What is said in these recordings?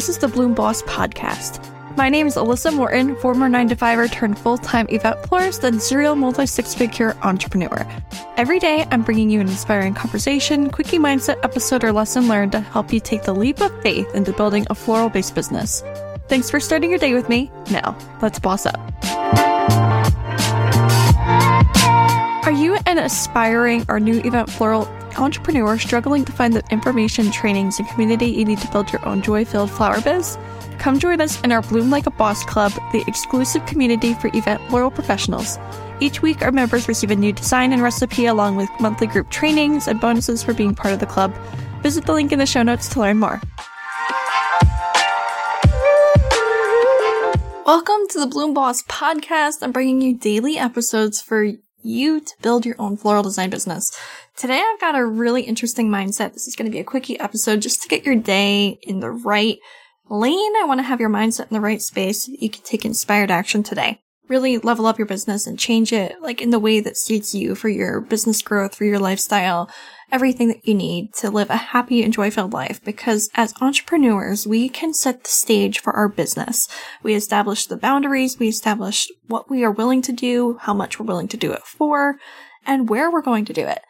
This is the Bloom Boss Podcast. My name is Alyssa Morton, former 9 to 5er turned full time event florist and serial multi six figure entrepreneur. Every day, I'm bringing you an inspiring conversation, quickie mindset episode, or lesson learned to help you take the leap of faith into building a floral based business. Thanks for starting your day with me. Now, let's boss up. Are you an aspiring or new event floral entrepreneur struggling to find the information, trainings, and community you need to build your own joy filled flower biz? Come join us in our Bloom Like a Boss Club, the exclusive community for event floral professionals. Each week, our members receive a new design and recipe along with monthly group trainings and bonuses for being part of the club. Visit the link in the show notes to learn more. Welcome to the Bloom Boss podcast. I'm bringing you daily episodes for you to build your own floral design business. Today I've got a really interesting mindset. This is going to be a quickie episode just to get your day in the right lane. I want to have your mindset in the right space so you can take inspired action today. Really level up your business and change it like in the way that suits you for your business growth, for your lifestyle, everything that you need to live a happy and joy-filled life because as entrepreneurs, we can set the stage for our business. We establish the boundaries, we establish what we are willing to do, how much we're willing to do it for, and where we're going to do it.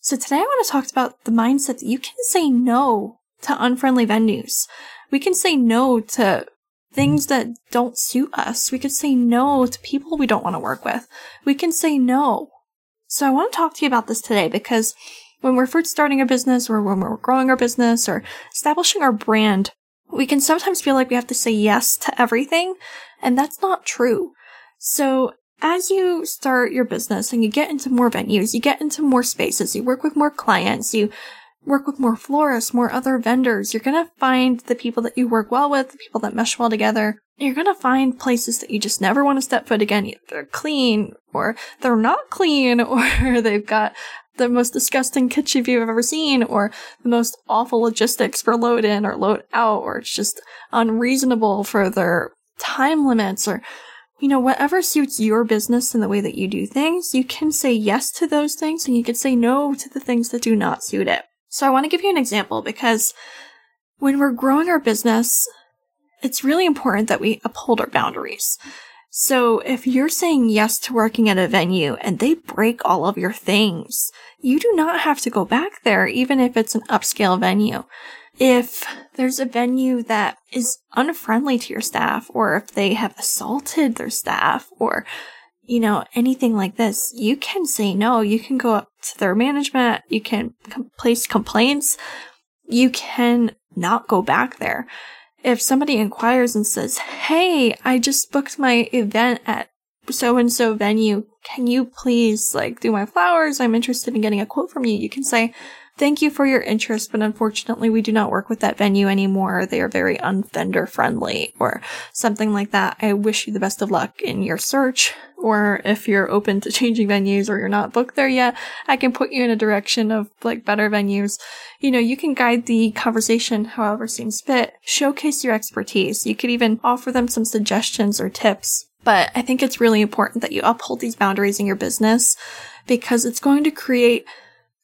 So today I want to talk about the mindset that you can say no to unfriendly venues. We can say no to things that don't suit us. We could say no to people we don't want to work with. We can say no. So I want to talk to you about this today because when we're first starting a business or when we're growing our business or establishing our brand, we can sometimes feel like we have to say yes to everything, and that's not true. So as you start your business and you get into more venues, you get into more spaces, you work with more clients, you work with more florists, more other vendors. You're going to find the people that you work well with, the people that mesh well together. You're going to find places that you just never want to step foot again. They're clean or they're not clean or they've got the most disgusting kitchen you've ever seen or the most awful logistics for load in or load out or it's just unreasonable for their time limits or you know, whatever suits your business and the way that you do things, you can say yes to those things and you can say no to the things that do not suit it. So I want to give you an example because when we're growing our business, it's really important that we uphold our boundaries. So if you're saying yes to working at a venue and they break all of your things, you do not have to go back there, even if it's an upscale venue. If there's a venue that is unfriendly to your staff, or if they have assaulted their staff, or you know, anything like this, you can say no. You can go up to their management. You can com- place complaints. You can not go back there. If somebody inquires and says, Hey, I just booked my event at so and so venue. Can you please like do my flowers? I'm interested in getting a quote from you. You can say, Thank you for your interest, but unfortunately we do not work with that venue anymore. They are very unfender friendly or something like that. I wish you the best of luck in your search. Or if you're open to changing venues or you're not booked there yet, I can put you in a direction of like better venues. You know, you can guide the conversation however seems fit. Showcase your expertise. You could even offer them some suggestions or tips. But I think it's really important that you uphold these boundaries in your business because it's going to create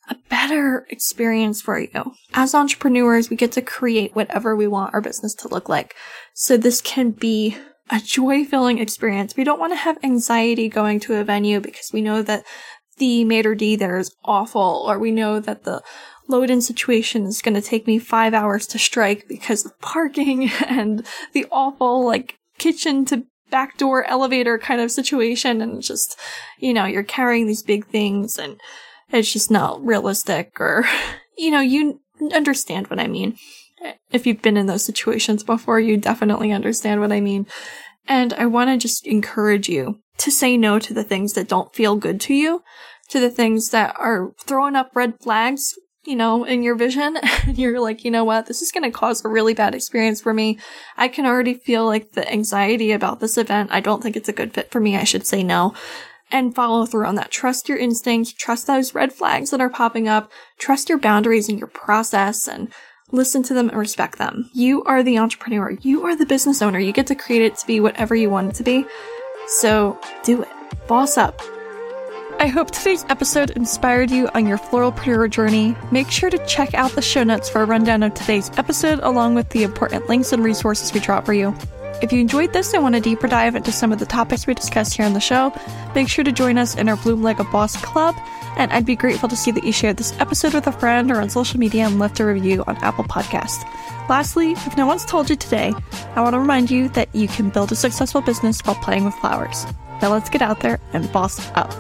a better experience for you. As entrepreneurs, we get to create whatever we want our business to look like. So this can be a joy filling experience. We don't want to have anxiety going to a venue because we know that the maitre d there is awful, or we know that the load in situation is going to take me five hours to strike because of parking and the awful, like, kitchen to backdoor elevator kind of situation. And just, you know, you're carrying these big things and it's just not realistic or, you know, you understand what I mean. If you've been in those situations before, you definitely understand what I mean. And I want to just encourage you to say no to the things that don't feel good to you, to the things that are throwing up red flags, you know, in your vision. And you're like, you know what? This is going to cause a really bad experience for me. I can already feel like the anxiety about this event. I don't think it's a good fit for me. I should say no and follow through on that. Trust your instincts, trust those red flags that are popping up, trust your boundaries and your process and listen to them and respect them. You are the entrepreneur. You are the business owner. You get to create it to be whatever you want it to be. So do it. Boss up. I hope today's episode inspired you on your floralpreneur journey. Make sure to check out the show notes for a rundown of today's episode, along with the important links and resources we drop for you. If you enjoyed this and want a deeper dive into some of the topics we discussed here on the show, make sure to join us in our Bloom Like a Boss Club. And I'd be grateful to see that you shared this episode with a friend or on social media and left a review on Apple Podcast. Lastly, if no one's told you today, I want to remind you that you can build a successful business while playing with flowers. Now let's get out there and boss up.